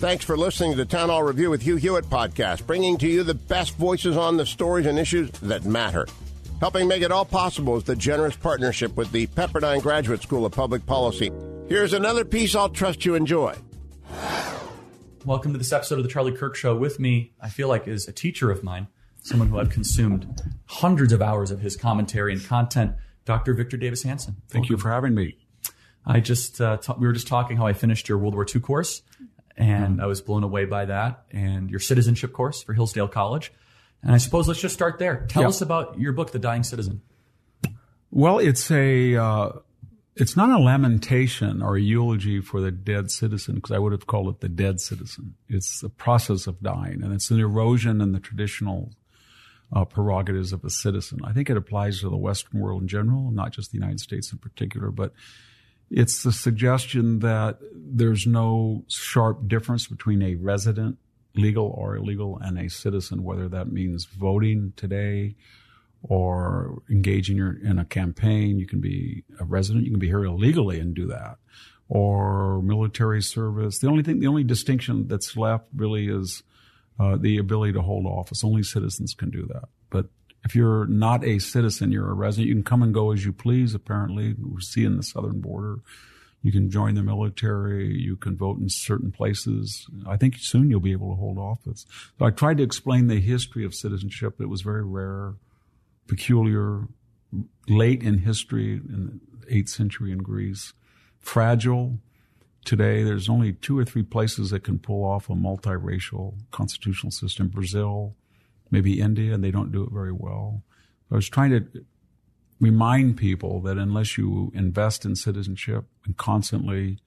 Thanks for listening to the Town Hall Review with Hugh Hewitt podcast, bringing to you the best voices on the stories and issues that matter. Helping make it all possible is the generous partnership with the Pepperdine Graduate School of Public Policy. Here's another piece I'll trust you enjoy. Welcome to this episode of the Charlie Kirk Show. With me, I feel like is a teacher of mine, someone who I've consumed hundreds of hours of his commentary and content, Dr. Victor Davis Hanson. Thank Welcome. you for having me. I just uh, ta- we were just talking how I finished your World War II course and I was blown away by that. And your citizenship course for Hillsdale College. And I suppose let's just start there. Tell us about your book, The Dying Citizen. Well, it's a uh, it's not a lamentation or a eulogy for the dead citizen because I would have called it the dead citizen. It's the process of dying, and it's an erosion in the traditional uh, prerogatives of a citizen. I think it applies to the Western world in general, not just the United States in particular, but it's the suggestion that there's no sharp difference between a resident, legal or illegal, and a citizen, whether that means voting today or engaging in a campaign. You can be a resident, you can be here illegally and do that, or military service. The only thing, the only distinction that's left really is uh, the ability to hold office. Only citizens can do that. But if you're not a citizen, you're a resident. You can come and go as you please. Apparently, we're seeing the southern border. You can join the military. You can vote in certain places. I think soon you'll be able to hold office. So I tried to explain the history of citizenship. It was very rare, peculiar, late in history in the eighth century in Greece, fragile. Today, there's only two or three places that can pull off a multiracial constitutional system. Brazil, maybe India, and they don't do it very well. I was trying to remind people that unless you invest in citizenship and constantly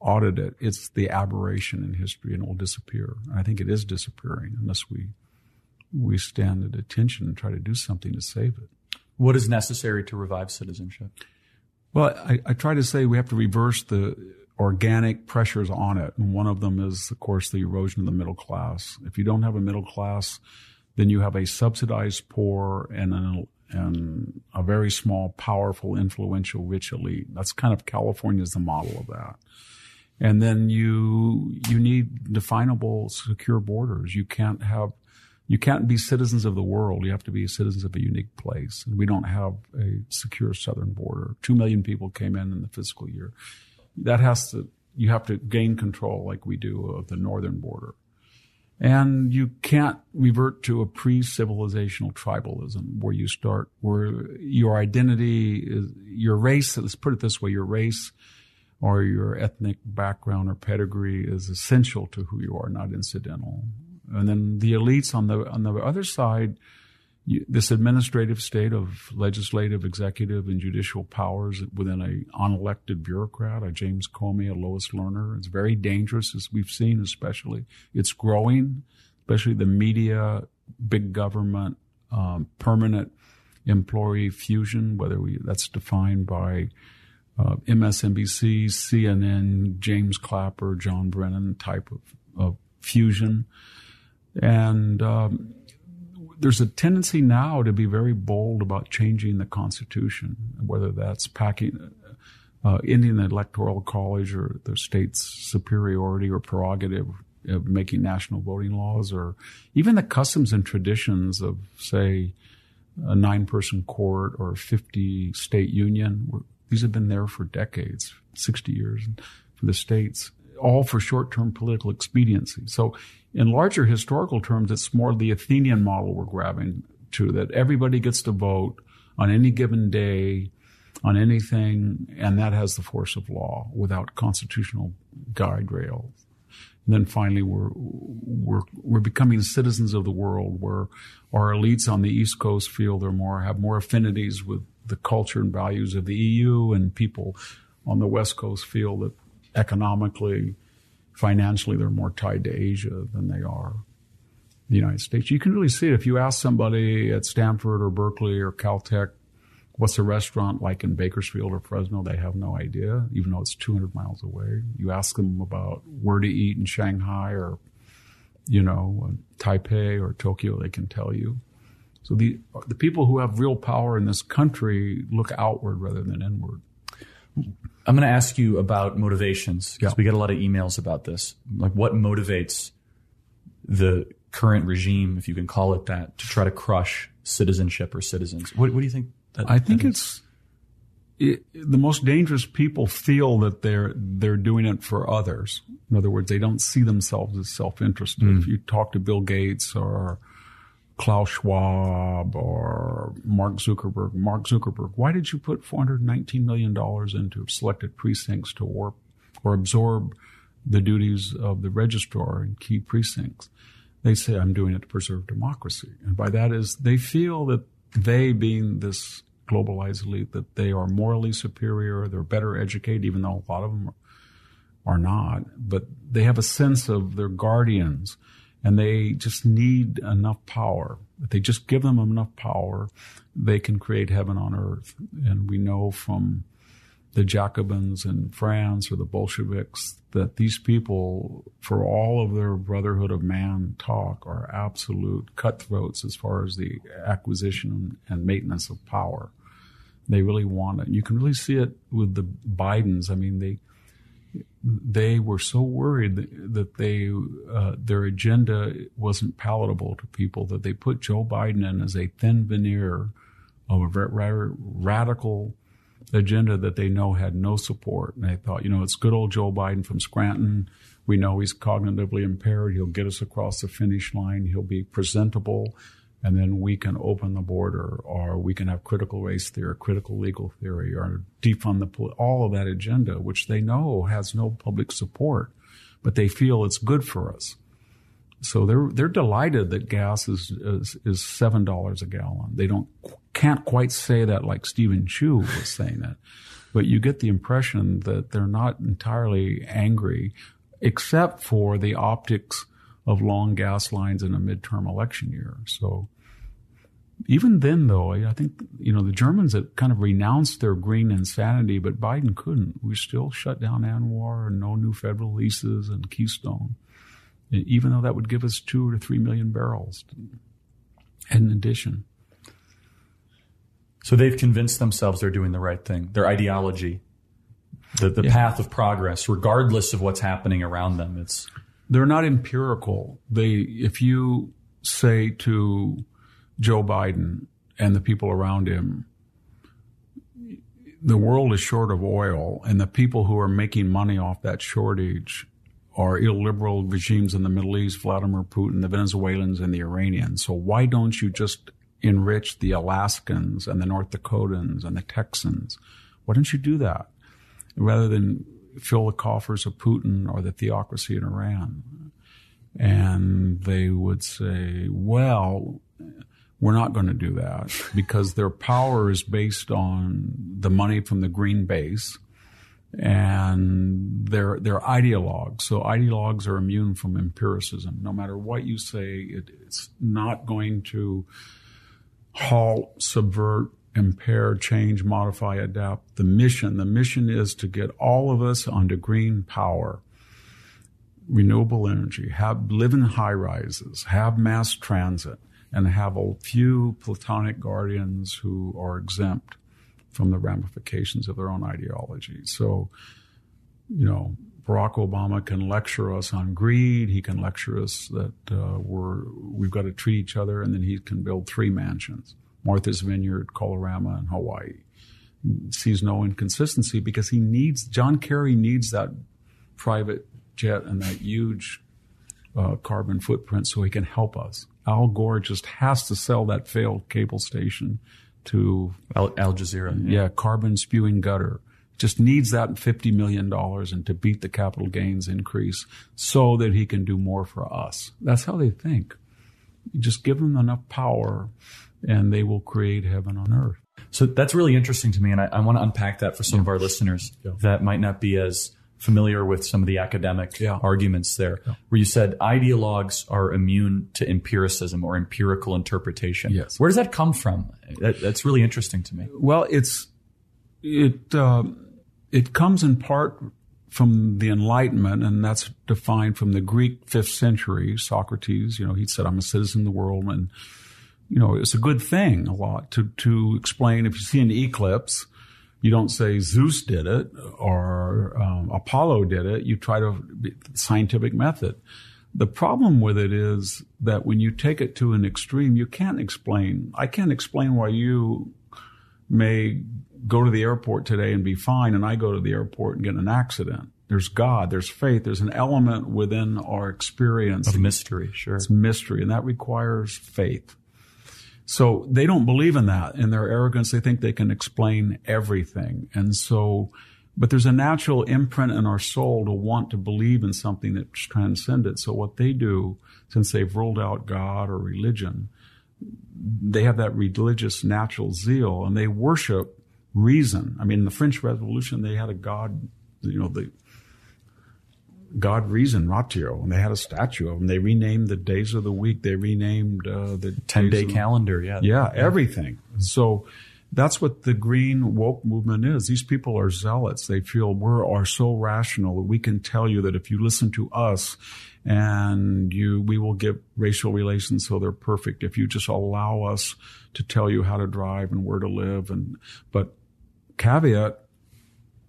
audit it, it's the aberration in history and it will disappear. I think it is disappearing unless we we stand at attention and try to do something to save it. What is necessary to revive citizenship? Well, I, I try to say we have to reverse the organic pressures on it. And one of them is, of course, the erosion of the middle class. If you don't have a middle class then you have a subsidized poor and an, and a very small, powerful, influential, rich elite. That's kind of California's the model of that. And then you you need definable, secure borders. You can't have you can't be citizens of the world. You have to be citizens of a unique place. And we don't have a secure southern border. Two million people came in in the fiscal year. That has to you have to gain control like we do of the northern border. And you can't revert to a pre-civilizational tribalism where you start, where your identity is, your race, let's put it this way, your race or your ethnic background or pedigree is essential to who you are, not incidental. And then the elites on the, on the other side, this administrative state of legislative, executive, and judicial powers within a unelected bureaucrat, a James Comey, a Lois Lerner. It's very dangerous, as we've seen, especially. It's growing, especially the media, big government, um, permanent employee fusion, whether we, that's defined by uh, MSNBC, CNN, James Clapper, John Brennan type of, of fusion. And um, there's a tendency now to be very bold about changing the Constitution, whether that's packing, uh, ending the Electoral College or the state's superiority or prerogative of making national voting laws, or even the customs and traditions of, say, a nine person court or a 50 state union. These have been there for decades, 60 years for the states, all for short term political expediency. So in larger historical terms, it's more the Athenian model we're grabbing to that everybody gets to vote on any given day on anything, and that has the force of law without constitutional guide rails. And then finally, we're we're we're becoming citizens of the world, where our elites on the East Coast feel they're more have more affinities with the culture and values of the EU, and people on the West Coast feel that economically financially they're more tied to Asia than they are the United States. You can really see it if you ask somebody at Stanford or Berkeley or Caltech, what's a restaurant like in Bakersfield or Fresno? They have no idea, even though it's 200 miles away. You ask them about where to eat in Shanghai or, you know, Taipei or Tokyo, they can tell you. So the the people who have real power in this country look outward rather than inward. I'm going to ask you about motivations because Yeah. we get a lot of emails about this. Like, what motivates the current regime, if you can call it that, to try to crush citizenship or citizens? What, what do you think? That, I think it's it, the most dangerous people feel that they're they're doing it for others. In other words, they don't see themselves as self-interested. Hmm. If you talk to Bill Gates or Klaus Schwab or Mark Zuckerberg, Mark Zuckerberg, why did you put 419 million dollars into selected precincts to warp or absorb the duties of the registrar in key precincts? They say I'm doing it to preserve democracy, and by that is they feel that they, being this globalized elite, that they are morally superior, they're better educated, even though a lot of them are, are not. But they have a sense of their guardians, and they just need enough power. If they just give them enough power, they can create heaven on earth. And we know from the Jacobins in France or the Bolsheviks that these people, for all of their brotherhood of man talk, are absolute cutthroats as far as the acquisition and maintenance of power. They really want it. You can really see it with the Bidens. I mean, they they were so worried that, that they uh, their agenda wasn't palatable to people that they put Joe Biden in as a thin veneer of a ra- ra- radical agenda that they know had no support. And they thought, you know, it's good old Joe Biden from Scranton. We know he's cognitively impaired. He'll get us across the finish line. He'll be presentable. And then we can open the border, or we can have critical race theory, critical legal theory, or defund the police. All of that agenda, which they know has no public support, but they feel it's good for us. So they're they're delighted that gas is is, is seven dollars a gallon. They don't can't quite say that like Steven Chu was saying that, but you get the impression that they're not entirely angry, except for the optics of long gas lines in a midterm election year. So even then, though, I think you know the Germans had kind of renounced their green insanity, but Biden couldn't. We still shut down ANWR and no new federal leases and Keystone even though that would give us two or three million barrels in addition. So they've convinced themselves they're doing the right thing. Their ideology, the, the Yeah. path of progress, regardless of what's happening around them. It's They're not empirical. They, if you say to Joe Biden and the people around him, the world is short of oil, and the people who are making money off that shortage are illiberal regimes in the Middle East, Vladimir Putin, the Venezuelans, and the Iranians. So why don't you just enrich the Alaskans and the North Dakotans and the Texans? Why don't you do that rather than fill the coffers of Putin or the theocracy in Iran? And they would say, well, we're not going to do that because their power is based on the money from the green base and they're they're ideologues. So ideologues are immune from empiricism. No matter what you say, it, it's not going to halt, subvert, impair, change, modify, adapt. The mission, the mission is to get all of us onto green power, renewable energy, have live in high rises, have mass transit, and have a few platonic guardians who are exempt from the ramifications of their own ideology. So, you know, Barack Obama can lecture us on greed. He can lecture us that uh, we're we've got to treat each other, and then he can build three mansions: Martha's Vineyard, Kalorama, and Hawaii. Sees no inconsistency because he needs John Kerry needs that private jet and that huge uh, carbon footprint so he can help us. Al Gore just has to sell that failed cable station to Al, Al Jazeera. yeah, carbon spewing gutter. Just needs that $50 million and to beat the capital gains increase so that he can do more for us. That's how they think. You just give them enough power and they will create heaven on earth. So that's really interesting to me, and I, I want to unpack that for some of our listeners that might not be as familiar with some of the academic Yeah. arguments there, where you said ideologues are immune to empiricism or empirical interpretation. Yes. Where does that come from? That, that's really interesting to me. Well, it's it uh, it comes in part from the Enlightenment, and that's defined from the Greek fifth century. Socrates, you know, he said, "I'm a citizen of the world," and you know, it's a good thing a lot to to explain. If you see an eclipse, you don't say Zeus did it or um, Apollo did it. You try to scientific method. The problem with it is that when you take it to an extreme, you can't explain. I can't explain why you may go to the airport today and be fine, and I go to the airport and get in an accident. There's God, there's faith, there's an element within our experience Of mystery, sure. it's mystery, and that requires faith. So they don't believe in that. In their arrogance, they think they can explain everything. And so, but there's a natural imprint in our soul to want to believe in something that's transcendent. So what they do, since they've ruled out God or religion, they have that religious natural zeal and they worship reason. I mean, in the French Revolution, they had a God, you know, the God reason, ratio, and they had a statue of him. They renamed the days of the week. They renamed uh, the 10 day calendar, yeah. Yeah, everything. So that's what the green woke movement is. These people are zealots. They feel we are so rational that we can tell you that if you listen to us and you, we will get racial relations so they're perfect. If you just allow us to tell you how to drive and where to live and, but caveat,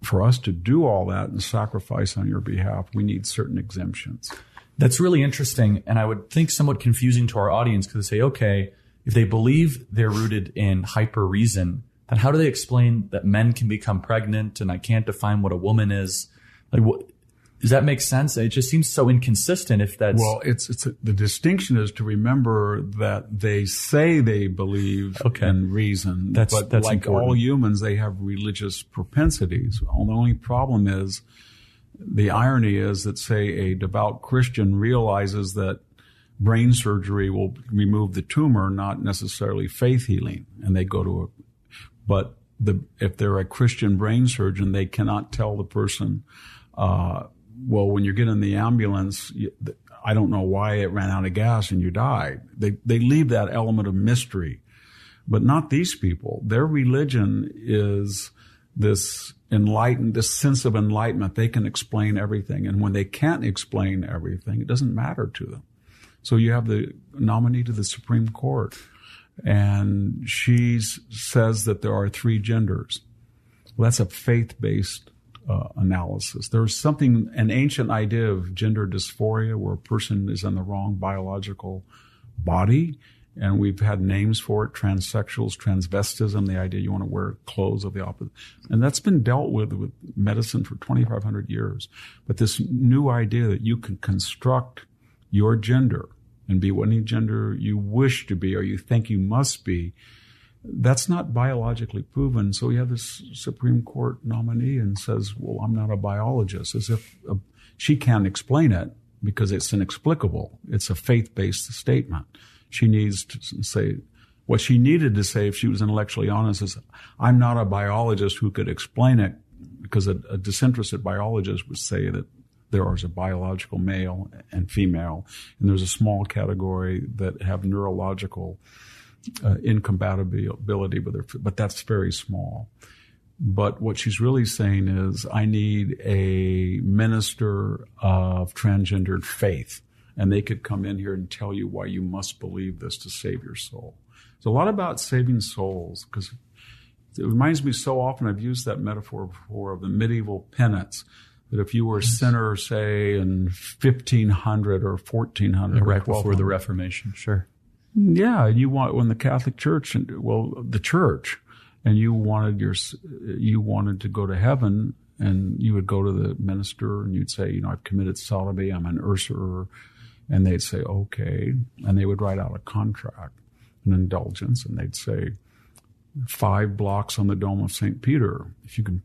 for us to do all that and sacrifice on your behalf, we need certain exemptions. That's really interesting, and I would think somewhat confusing to our audience because they say, okay, if they believe they're rooted in hyper reason, then how do they explain that men can become pregnant and I can't define what a woman is? Like, does that make sense? It just seems so inconsistent. If that's Well, it's it's the distinction is to remember that they say they believe Okay. in reason, That's- but that's like important. all humans, they have religious propensities. The only problem is the irony is that say a devout Christian realizes that brain surgery will remove the tumor, not necessarily faith healing, and they go to a but the if they're a Christian brain surgeon, they cannot tell the person, uh, well, when you get in the ambulance, I don't know why it ran out of gas and you died. They they leave that element of mystery, but not these people. Their religion is this enlightened, this sense of enlightenment. They can explain everything, and when they can't explain everything, it doesn't matter to them. So you have the nominee to the Supreme Court, and she says that there are three genders. Well, that's a faith-based uh, analysis. There's something, an ancient idea of gender dysphoria, where a person is in the wrong biological body, and we've had names for it: transsexuals, transvestism. The idea you want to wear clothes of the opposite, and that's been dealt with with medicine for 2,500 years. But this new idea that you can construct your gender and be any gender you wish to be or you think you must be, that's not biologically proven. So we have this Supreme Court nominee and says, well, I'm not a biologist, as if uh she can't explain it because it's inexplicable. It's a faith-based statement. She needs to say, what she needed to say if she was intellectually honest is, I'm not a biologist who could explain it because a, a disinterested biologist would say that there is a biological male and female, and there's a small category that have neurological uh, incompatibility with their, but that's very small. But what she's really saying is, I need a minister of transgendered faith, and they could come in here and tell you why you must believe this to save your soul. It's a lot about saving souls because it reminds me so often. I've used that metaphor before of the medieval penance. That if you were a sinner, say in 1500 or 1400, or right before the Reformation, sure. Yeah, and you want when the Catholic Church and well, the church, and you wanted your you wanted to go to heaven, and you would go to the minister and you'd say, you know, I've committed sodomy, I'm an usurer, and they'd say, okay, and they would write out a contract, an indulgence, and they'd say, five blocks on the dome of St. Peter, if you can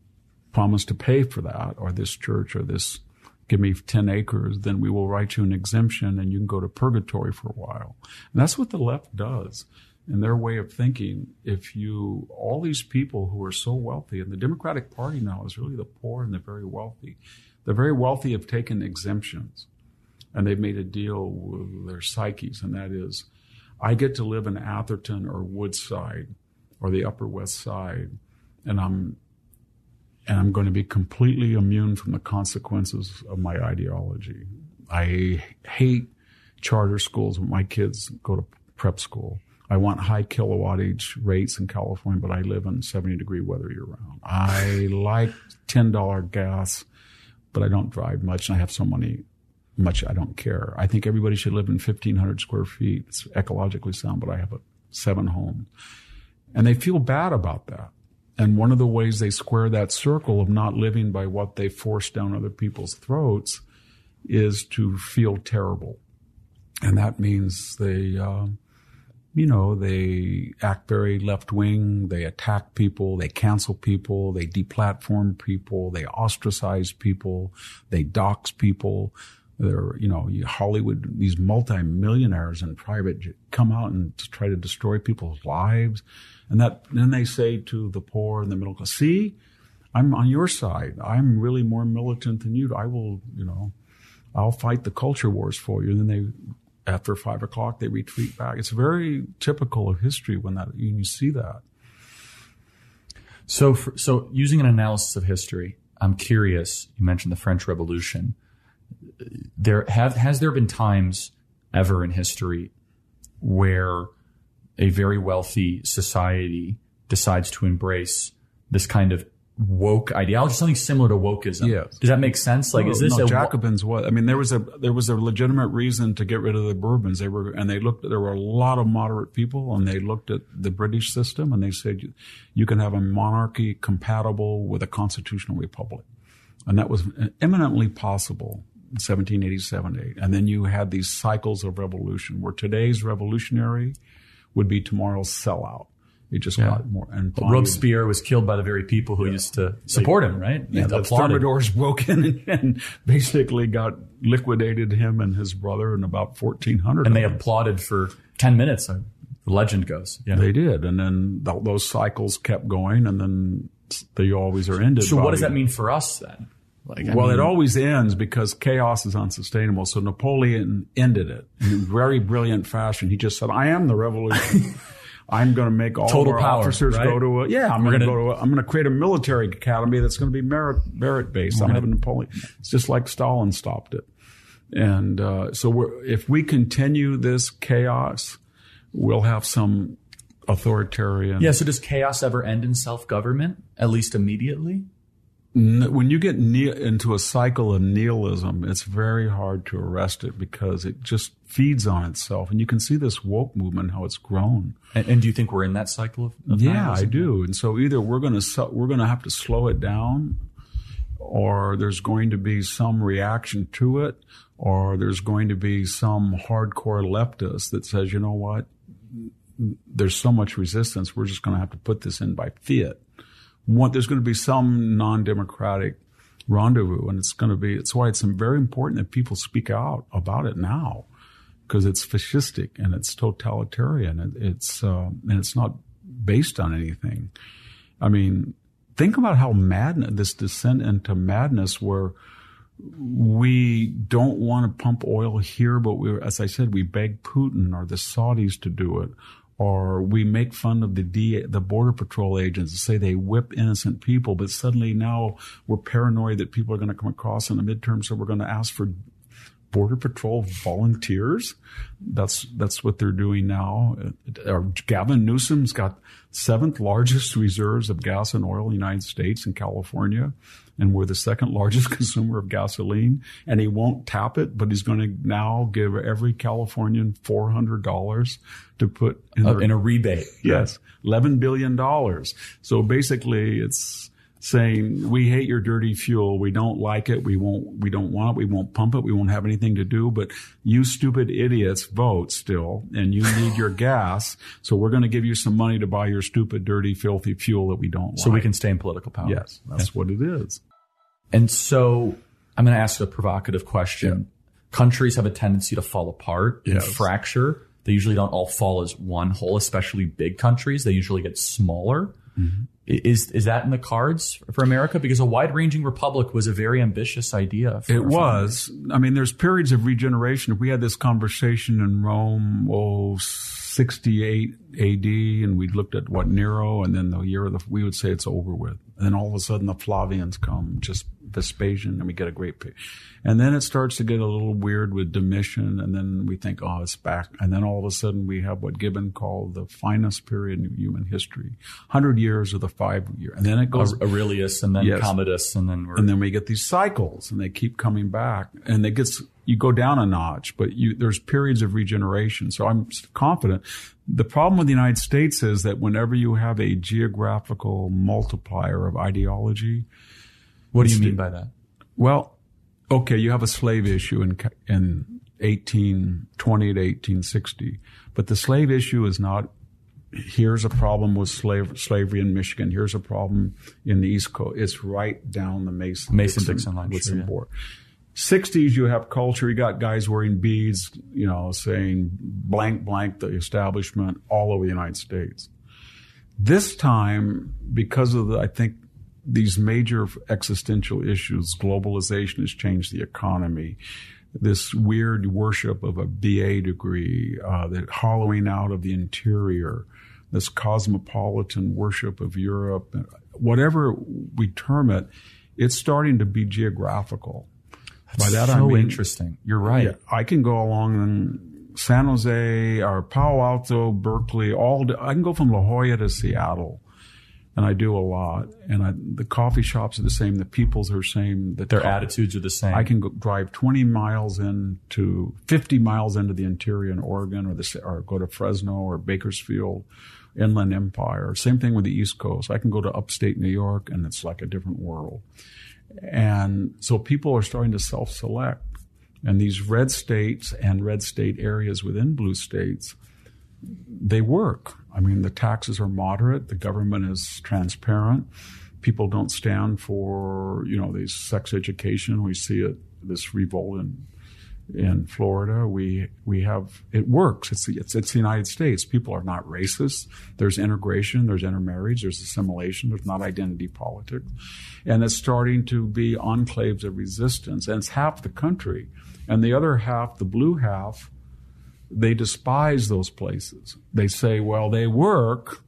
promise to pay for that, or this church, or this, give me 10 acres, then we will write you an exemption and you can go to purgatory for a while. And that's what the left does in their way of thinking. If you, all these people who are so wealthy, and the Democratic Party now is really the poor and the very wealthy, The very wealthy have taken exemptions and they've made a deal with their psyches, and that is, I get to live in Atherton or Woodside or the Upper West Side, and I'm and I'm going to be completely immune from the consequences of my ideology. I hate charter schools when my kids go to prep school. I want high kilowattage rates in California, but I live in 70 degree weather year round. I like $10 gas, but I don't drive much and I have so many much I don't care. I think everybody should live in 1500 square feet. It's ecologically sound, but I have a seven home. And they feel bad about that. And one of the ways they square that circle of not living by what they force down other people's throats is to feel terrible. And that means they, uh, you know, they act very left wing, they attack people, they cancel people, they deplatform people, they ostracize people, they dox people. They're, you know, Hollywood, these multimillionaires in private come out and try to destroy people's lives. And that, then they say to the poor and the middle class, see, I'm on your side. I'm really more militant than you. I will, you know, I'll fight the culture wars for you. And then they, after five o'clock, they retreat back. It's very typical of history when that, when you see that. So, for, so using an analysis of history, I'm curious. You mentioned the French Revolution there have has there been times ever in history where a very wealthy society decides to embrace this kind of woke ideology, something similar to wokeism. Yes. Does that make sense? Like, no, is this no, a Jacobins? What I mean, there was a there was a legitimate reason to get rid of the Bourbons. They were and they looked. There were a lot of moderate people, and they looked at the British system, and they said you, you can have a monarchy compatible with a constitutional republic, and that was eminently possible in 1787, And then you had these cycles of revolution where today's revolutionary would be tomorrow's sellout. It just yeah. got more. And Robespierre was killed by the very people who yeah. used to support him, right? Yeah, the Thermidors broke in and, and, basically got liquidated him and his brother in about 1400. And they applauded for 10 minutes. The legend goes. Yeah. They did. And then th- those cycles kept going and then they always are ended. So what does that mean for us then? Like, well, mean, it always ends because chaos is unsustainable. So Napoleon ended it in a very brilliant fashion. He just said, "I am the revolution." I'm going to make all Total our power, officers right? go to a yeah. I'm going to go to. A, I'm going to create a military academy that's going to be merit merit based. I'm having Napoleon. It's just like Stalin stopped it. And uh, so if we continue this chaos, we'll have some authoritarian. Yeah. So does chaos ever end in self government? At least immediately when you get ne- into a cycle of nihilism, it's very hard to arrest it because it just feeds on itself. And you can see this woke movement how it's grown. And, and do you think we're in that cycle of, of yeah, nihilism? I do. And so either we're going to we're going to have to slow it down, or there's going to be some reaction to it, or there's going to be some hardcore leftist that says, you know what, there's so much resistance, we're just going to have to put this in by fiat want, there's going to be some non-democratic rendezvous and it's going to be, it's why it's very important that people speak out about it now because it's fascistic and it's totalitarian. It's, uh, and it's not based on anything. I mean, think about how mad this descent into madness where we don't want to pump oil here, but we, as I said, we beg Putin or the Saudis to do it, or we make fun of the D, the border patrol agents and say they whip innocent people, but suddenly now we're paranoid that people are going to come across in the midterm, so we're going to ask for border patrol volunteers. That's that's what they're doing now. Uh, Gavin Newsom's got seventh largest reserves of gas and oil in the United States in California and we're the second largest consumer of gasoline. And he won't tap it, but he's going to now give every Californian four hundred dollars to put in, uh, in a rebate. Yes, eleven billion dollars. So basically, it's saying we hate your dirty fuel. We don't like it. We won't we don't want it. We won't pump it. We won't have anything to do. But you stupid idiots vote still and you need your gas. So we're going to give you some money to buy your stupid dirty filthy fuel that we don't want. so like. we can stay in political power. Yes that's what it is. And so i'm going to ask a provocative question. Yeah. countries have a tendency to fall apart and fracture. They usually don't all fall as one whole especially big countries. They usually get smaller. Mm-hmm Is is that in the cards for America? Because a wide ranging republic was a very ambitious idea. For, it was. I mean, there's periods of regeneration. If we had this conversation in Rome, oh, 68 AD, and we looked at what Nero, and then the year of the, we would say it's over with. And then all of a sudden the Flavians come, just Vespasian, and we get a great picture. And then it starts to get a little weird with Domitian, and then we think, oh, it's back. And then all of a sudden we have what Gibbon called the finest period in human history, hundred years of the five year, and then it goes Aurelius, and then yes. Commodus, and then and then we get these cycles, and they keep coming back, and it gets you go down a notch, but you, there's periods of regeneration. So I'm confident. The problem with the United States is that whenever you have a geographical multiplier of ideology, what do you mean by that? Well, okay, you have a slave issue in in 1820 to 1860, but the slave issue is not. Here's a problem with slave, slavery in Michigan. Here's a problem in the East Coast. It's right down the Mason Mason Dixon line. With sure, yeah. 60s, you have culture. You got guys wearing beads, you know, saying blank, blank the establishment all over the United States. This time, because of the, I think, these major existential issues, globalization has changed the economy. This weird worship of a BA degree, uh, the hollowing out of the interior, this cosmopolitan worship of Europe, whatever we term it, it's starting to be geographical by that so I mean, interesting. You're right. Yeah, I can go along in San Jose or Palo Alto, Berkeley, all I can go from La Jolla to Seattle. And I do a lot, and I, the coffee shops are the same. The peoples are the same. The Their co- attitudes are the same. I can go, drive 20 miles into 50 miles into the interior in Oregon, or the or go to Fresno or Bakersfield, Inland Empire. Same thing with the East Coast. I can go to upstate New York, and it's like a different world. And so people are starting to self select. And these red states and red state areas within blue states, they work. I mean, the taxes are moderate, the government is transparent. People don't stand for, you know, these sex education. We see it, this revolt in in Florida. We we have it works. It's, it's it's the United States. People are not racist. There's integration. There's intermarriage. There's assimilation. There's not identity politics, and it's starting to be enclaves of resistance. And it's half the country, and the other half, the blue half, they despise those places. They say, well, they work,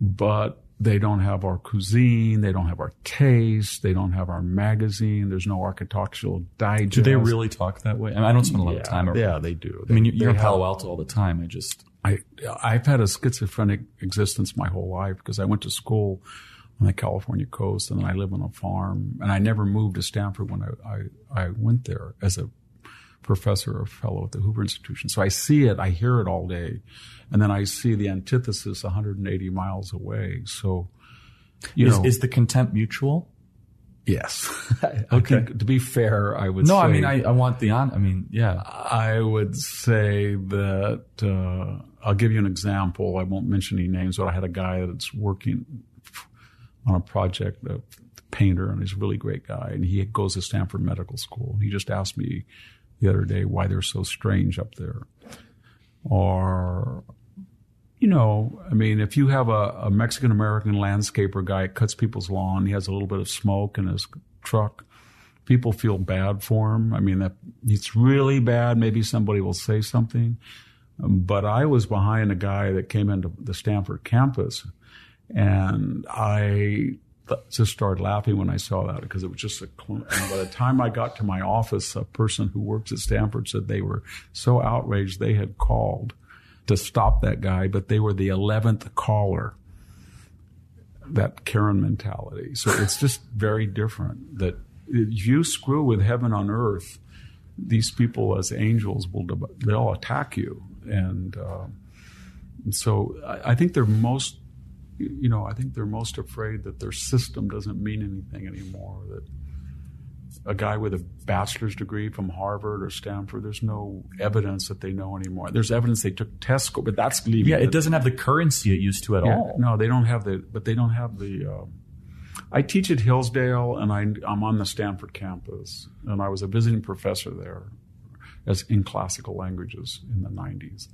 but they don't have our cuisine. They don't have our taste. They don't have our magazine. There's no architectural digest. Do they really talk that way? I, mean, I don't spend a lot yeah, of time. Around. Yeah, they do. They, I mean, you're in Palo Alto all the time. I just, I, I've had a schizophrenic existence my whole life because I went to school on the California coast and then I live on a farm and I never moved to Stanford when I, I, I went there as a professor or fellow at the Hoover Institution. So I see it, I hear it all day. And then I see the antithesis 180 miles away. So, you is, know. Is the contempt mutual? Yes. okay. Think, to be fair, I would no, say, I mean, I, I want the on, I mean, yeah. I would say that, uh, I'll give you an example. I won't mention any names, but I had a guy that's working on a project, a painter, and he's a really great guy. And he goes to Stanford Medical School. And he just asked me the other day why they're so strange up there. Or, you know, I mean, if you have a, a Mexican American landscaper guy cuts people's lawn, he has a little bit of smoke in his truck. People feel bad for him. I mean, that it's really bad. Maybe somebody will say something. But I was behind a guy that came into the Stanford campus, and I just started laughing when I saw that because it was just a. And by the time I got to my office, a person who works at Stanford said they were so outraged they had called to stop that guy, but they were the eleventh caller. That Karen mentality. So it's just very different. That if you screw with heaven on earth, these people as angels will they'll attack you, and uh, so I, I think they're most you know, I think they're most afraid that their system doesn't mean anything anymore. That a guy with a bachelor's degree from Harvard or Stanford, there's no evidence that they know anymore. There's evidence they took test score, but that's leaving. Yeah, it doesn't have the currency it used to at yeah, all. No, they don't have the, but they don't have the. Uh, I teach at Hillsdale, and I, I'm on the Stanford campus, and I was a visiting professor there, as in classical languages in the 90s.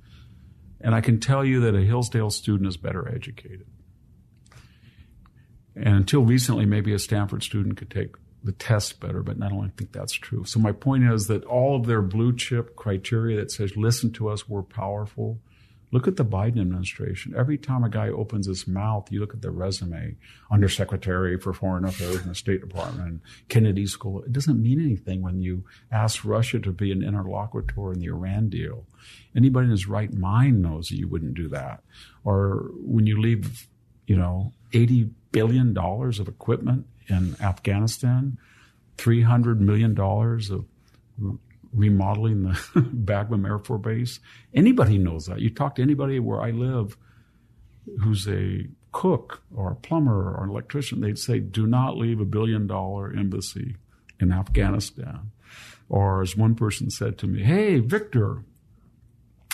And I can tell you that a Hillsdale student is better educated And until recently, maybe a Stanford student could take the test better, but I don't think that's true. So my point is that all of their blue chip criteria that says, listen to us, we're powerful. Look at the Biden administration. Every time a guy opens his mouth, you look at the resume, Undersecretary for Foreign Affairs in the State Department, Kennedy School. It doesn't mean anything when you ask Russia to be an interlocutor in the Iran deal. Anybody in his right mind knows that you wouldn't do that. Or when you leave, you know, $80 billion dollars of equipment in Afghanistan, $300 million of remodeling the Bagram Air Force Base. Anybody knows that. You talk to anybody where I live who's a cook or a plumber or an electrician, they'd say, do not leave a billion dollar embassy in Afghanistan. Or as one person said to me, hey, Victor,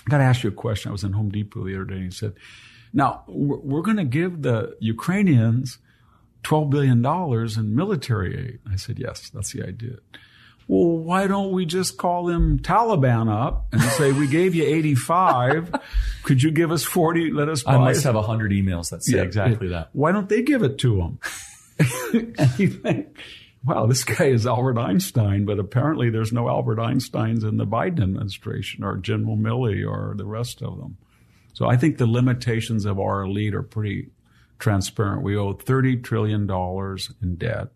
I got to ask you a question. I was in Home Depot the other day and he said, now we're going to give the Ukrainians $12 billion in military aid. I said, yes, that's the idea. Well, why don't we just call them Taliban up and say, we gave you 85. Could you give us 40? Let us buy I must have 100 emails that say Yeah, exactly yeah. that. Why don't they give it to them? and you think, wow, this guy is Albert Einstein, but apparently there's no Albert Einsteins in the Biden administration or General Milley or the rest of them. So I think the limitations of our elite are pretty transparent. We owe $30 trillion in debt.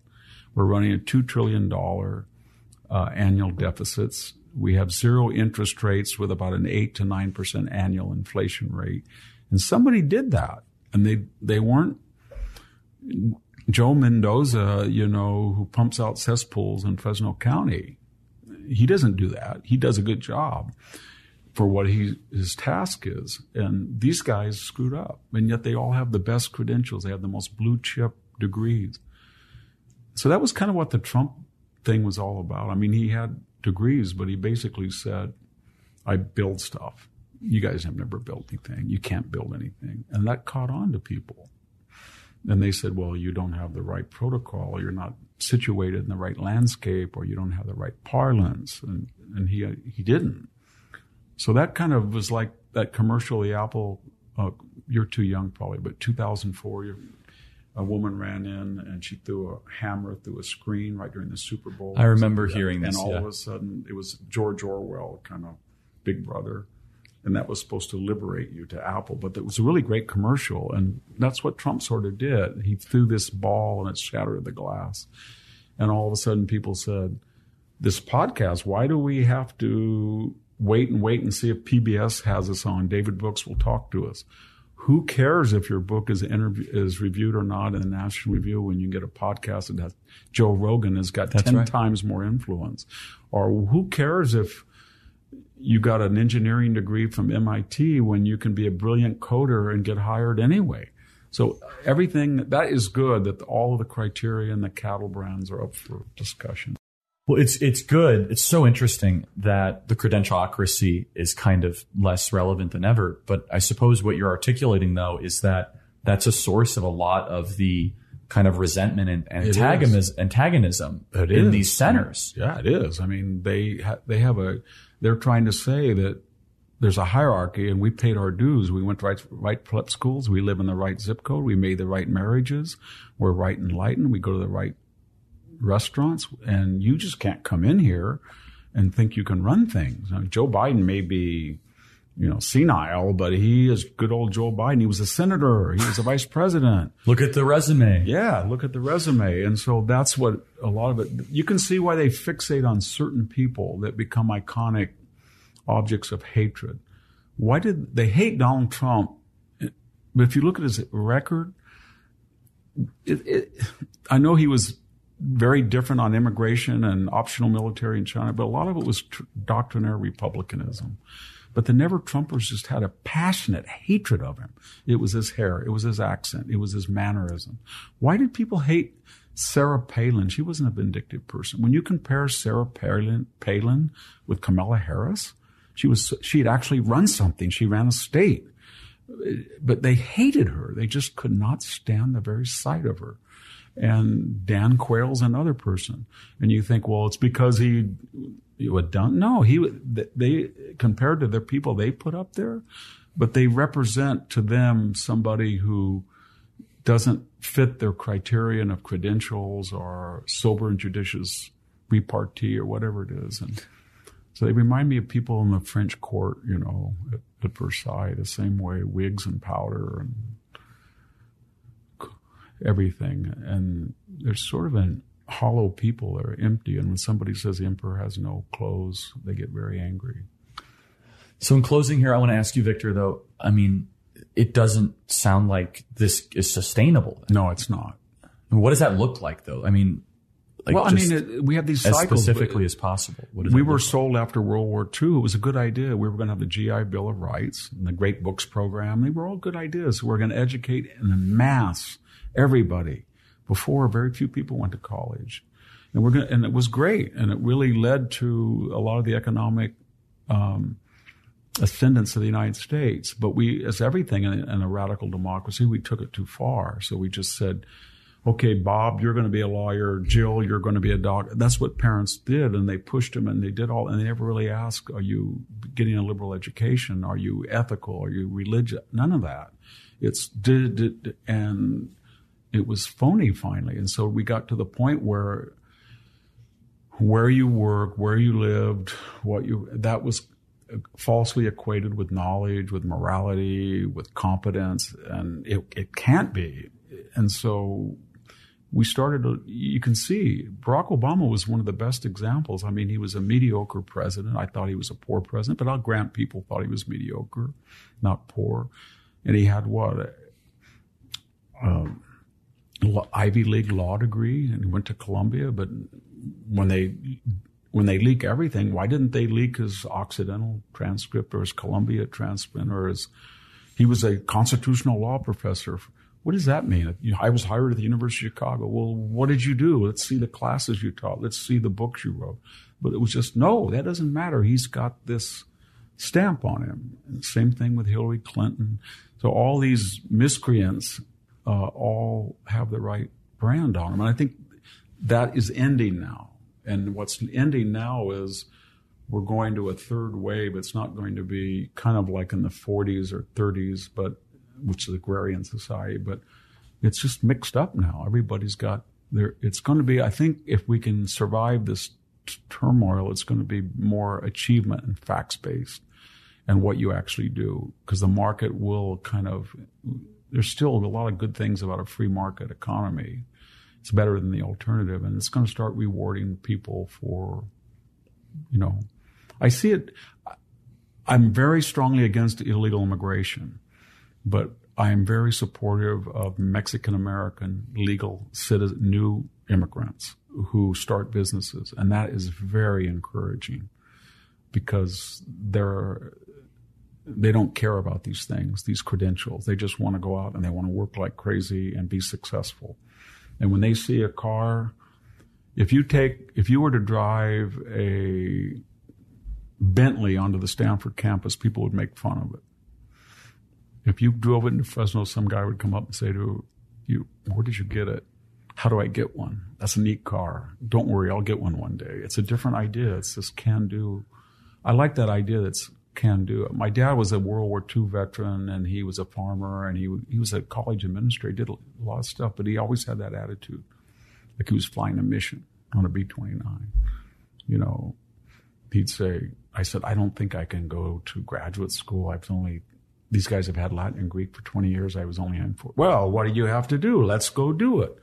We're running a $2 trillion uh, annual deficits. We have zero interest rates with about an 8 to 9% annual inflation rate. And somebody did that. And they, they weren't Joe Mendoza, you know, who pumps out cesspools in Fresno County. He doesn't do that. He does a good job for what he, his task is. And these guys screwed up. And yet they all have the best credentials. They have the most blue chip degrees. So that was kind of what the Trump thing was all about. I mean, he had degrees, but he basically said, I build stuff. You guys have never built anything. You can't build anything. And that caught on to people. And they said, well, you don't have the right protocol. You're not situated in the right landscape or you don't have the right parlance. And, and he, he didn't. So that kind of was like that commercial, the Apple, uh, you're too young probably, but 2004, you're, a woman ran in and she threw a hammer through a screen right during the Super Bowl. I remember hearing and this, And all yeah. of a sudden, it was George Orwell, kind of Big Brother, and that was supposed to liberate you to Apple. But it was a really great commercial, and that's what Trump sort of did. He threw this ball and it shattered the glass, and all of a sudden, people said, "This podcast, why do we have to?" Wait and wait and see if PBS has us on. David Brooks will talk to us who cares if your book is interview, is reviewed or not in the National Review when you get a podcast that has Joe Rogan has got That's ten right. times more influence, or who cares if you got an engineering degree from MIT when you can be a brilliant coder and get hired anyway. So everything that is good that all of the criteria and the cattle brands are up for discussion. Well, it's it's good. It's so interesting that the credentialocracy is kind of less relevant than ever. But I suppose what you're articulating though is that that's a source of a lot of the kind of resentment and is. antagonism, antagonism in these centers. Yeah, it is. I mean, they ha- they have a. They're trying to say that there's a hierarchy, and we paid our dues. We went to right right prep schools. We live in the right zip code. We made the right marriages. We're right enlightened. We go to the right restaurants, and you just can't come in here and think you can run things. Now, Joe Biden may be. You know, senile, but he is good old Joe Biden. He was a senator. He was a vice president. Look at the resume. Yeah, look at the resume. And so that's what a lot of it, you can see why they fixate on certain people that become iconic objects of hatred. Why did they hate Donald Trump? But if you look at his record, it, it, I know he was very different on immigration and optional military in China, but a lot of it was tr- doctrinaire republicanism. But the never Trumpers just had a passionate hatred of him. It was his hair, it was his accent, it was his mannerism. Why did people hate Sarah Palin? She wasn't a vindictive person. When you compare Sarah Palin, Palin with Kamala Harris, she was she had actually run something. She ran a state, but they hated her. They just could not stand the very sight of her and Dan Quayle's another person. And you think, well, it's because he, he had done. No, he they compared to the people they put up there, but they represent to them somebody who doesn't fit their criterion of credentials or sober and judicious repartee or whatever it is. And so they remind me of people in the French court, you know, at, at Versailles, the same way wigs and powder and everything. And there's sort of an hollow people that are empty. And when somebody says the emperor has no clothes, they get very angry. So in closing here, I want to ask you, Victor, though, I mean, it doesn't sound like this is sustainable. No, it's not. What does that look like, though? I mean, like well, I mean, it, we have these as cycles. specifically as possible. What we were sold after World War II. It was a good idea. We were going to have the GI Bill of Rights and the Great Books Program. They were all good ideas. We we're going to educate in mass everybody. Before, very few people went to college, and we're going and it was great, and it really led to a lot of the economic um, ascendance of the United States. But we, as everything in, in a radical democracy, we took it too far. So we just said, okay, Bob, you're going to be a lawyer. Jill, you're going to be a doctor. That's what parents did. And they pushed them and they did all, and they never really asked, are you getting a liberal education? Are you ethical? Are you religious? None of that. It's did, did and it was phony finally. And so we got to the point where where you work, where you lived, what you, that was falsely equated with knowledge, with morality, with competence, and it, it can't be. And so we started, you can see Barack Obama was one of the best examples. I mean, he was a mediocre president. I thought he was a poor president, but I'll grant people thought he was mediocre, not poor. And he had what? Um, Ivy League law degree and he went to Columbia, but when they when they leak everything, why didn't they leak his Occidental transcript or his Columbia transcript or his he was a constitutional law professor. What does that mean? I was hired at the University of Chicago. Well, what did you do? Let's see the classes you taught. Let's see the books you wrote. But it was just, no, that doesn't matter. He's got this stamp on him. And same thing with Hillary Clinton. So all these miscreants uh, all have the right brand on them. And I think that is ending now. And what's ending now is we're going to a third wave. It's not going to be kind of like in the 40s or 30s, but which is agrarian society, but it's just mixed up now. Everybody's got there. It's going to be, I think, if we can survive this t- turmoil, it's going to be more achievement and facts based and what you actually do because the market will kind of, there's still a lot of good things about a free market economy. It's better than the alternative and it's going to start rewarding people for, you know, I see it. I'm very strongly against illegal immigration but I am very supportive of Mexican American legal citizen, new immigrants who start businesses, and that is very encouraging because they're they don't care about these things, these credentials. They just want to go out and they want to work like crazy and be successful. And when they see a car, if you take if you were to drive a Bentley onto the Stanford campus, people would make fun of it if you drove it into Fresno, some guy would come up and say to you, Where did you get it? How do I get one? That's a neat car. Don't worry, I'll get one one day. It's a different idea. It's this can do. I like that idea that's can do. My dad was a World War II veteran and he was a farmer and he, he was a college administrator, did a lot of stuff, but he always had that attitude. Like he was flying a mission on a B 29. You know, he'd say, I said, I don't think I can go to graduate school. I've only these guys have had Latin and Greek for 20 years. I was only in for, well, what do you have to do? Let's go do it.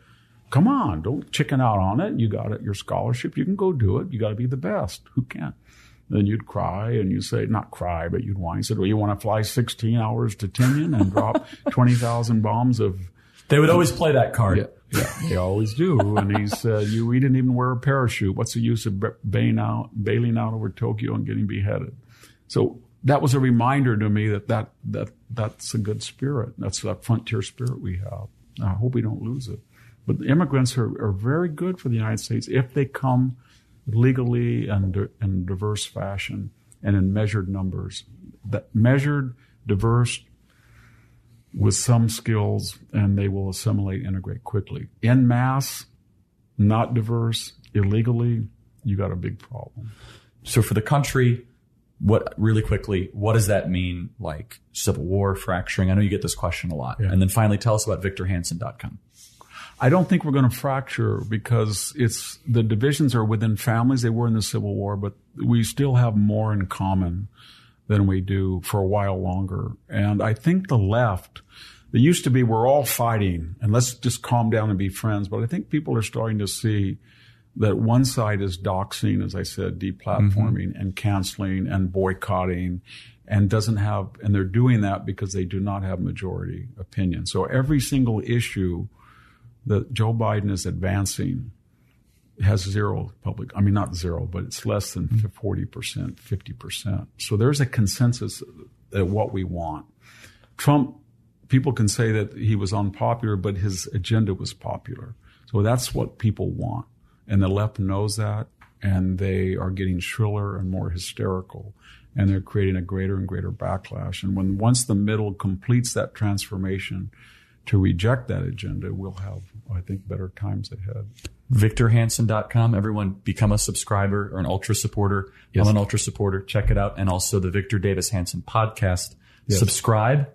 Come on, don't chicken out on it. You got it, your scholarship. You can go do it. You got to be the best. Who can't? Then you'd cry and you'd say, not cry, but you'd whine. He said, well, you want to fly 16 hours to Tinian and drop 20,000 bombs of. They would always play that card. Yeah, yeah, they always do. And he said, you, we didn't even wear a parachute. What's the use of bailing out, bailing out over Tokyo and getting beheaded? So that was a reminder to me that, that that that's a good spirit. That's that frontier spirit we have. I hope we don't lose it. But immigrants are, are very good for the United States if they come legally and in diverse fashion and in measured numbers. That measured, diverse, with some skills, and they will assimilate, integrate quickly. In mass, not diverse, illegally, you got a big problem. So for the country, what really quickly, what does that mean? Like civil war, fracturing? I know you get this question a lot. Yeah. And then finally tell us about victorhanson.com. I don't think we're going to fracture because it's the divisions are within families. They were in the Civil War, but we still have more in common than we do for a while longer. And I think the left, it used to be we're all fighting and let's just calm down and be friends. But I think people are starting to see that one side is doxing, as I said, deplatforming mm-hmm. and canceling and boycotting and doesn't have, and they're doing that because they do not have majority opinion. So every single issue that Joe Biden is advancing has zero public, I mean, not zero, but it's less than 40%, 50%. So there's a consensus at what we want. Trump, people can say that he was unpopular, but his agenda was popular. So that's what people want. And the left knows that, and they are getting shriller and more hysterical, and they're creating a greater and greater backlash. And when once the middle completes that transformation to reject that agenda, we'll have, I think, better times ahead. VictorHanson.com. Everyone become a subscriber or an ultra supporter. Yes. I'm an ultra supporter. Check it out. And also the Victor Davis Hanson podcast. Yes. Subscribe.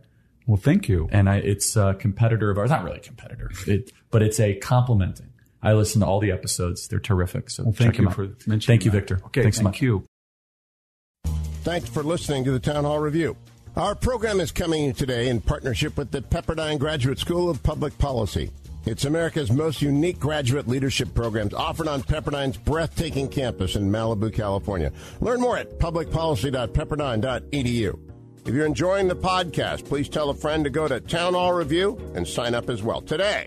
Well, thank you. And I, it's a competitor of ours. Not really a competitor, it, but it's a complimenting I listen to all the episodes. They're terrific. So well, thank you for mentioning Thank you, that. Victor. Okay, Thanks thank so you. Thanks for listening to the Town Hall Review. Our program is coming today in partnership with the Pepperdine Graduate School of Public Policy. It's America's most unique graduate leadership programs offered on Pepperdine's breathtaking campus in Malibu, California. Learn more at publicpolicy.pepperdine.edu. If you're enjoying the podcast, please tell a friend to go to Town Hall Review and sign up as well today.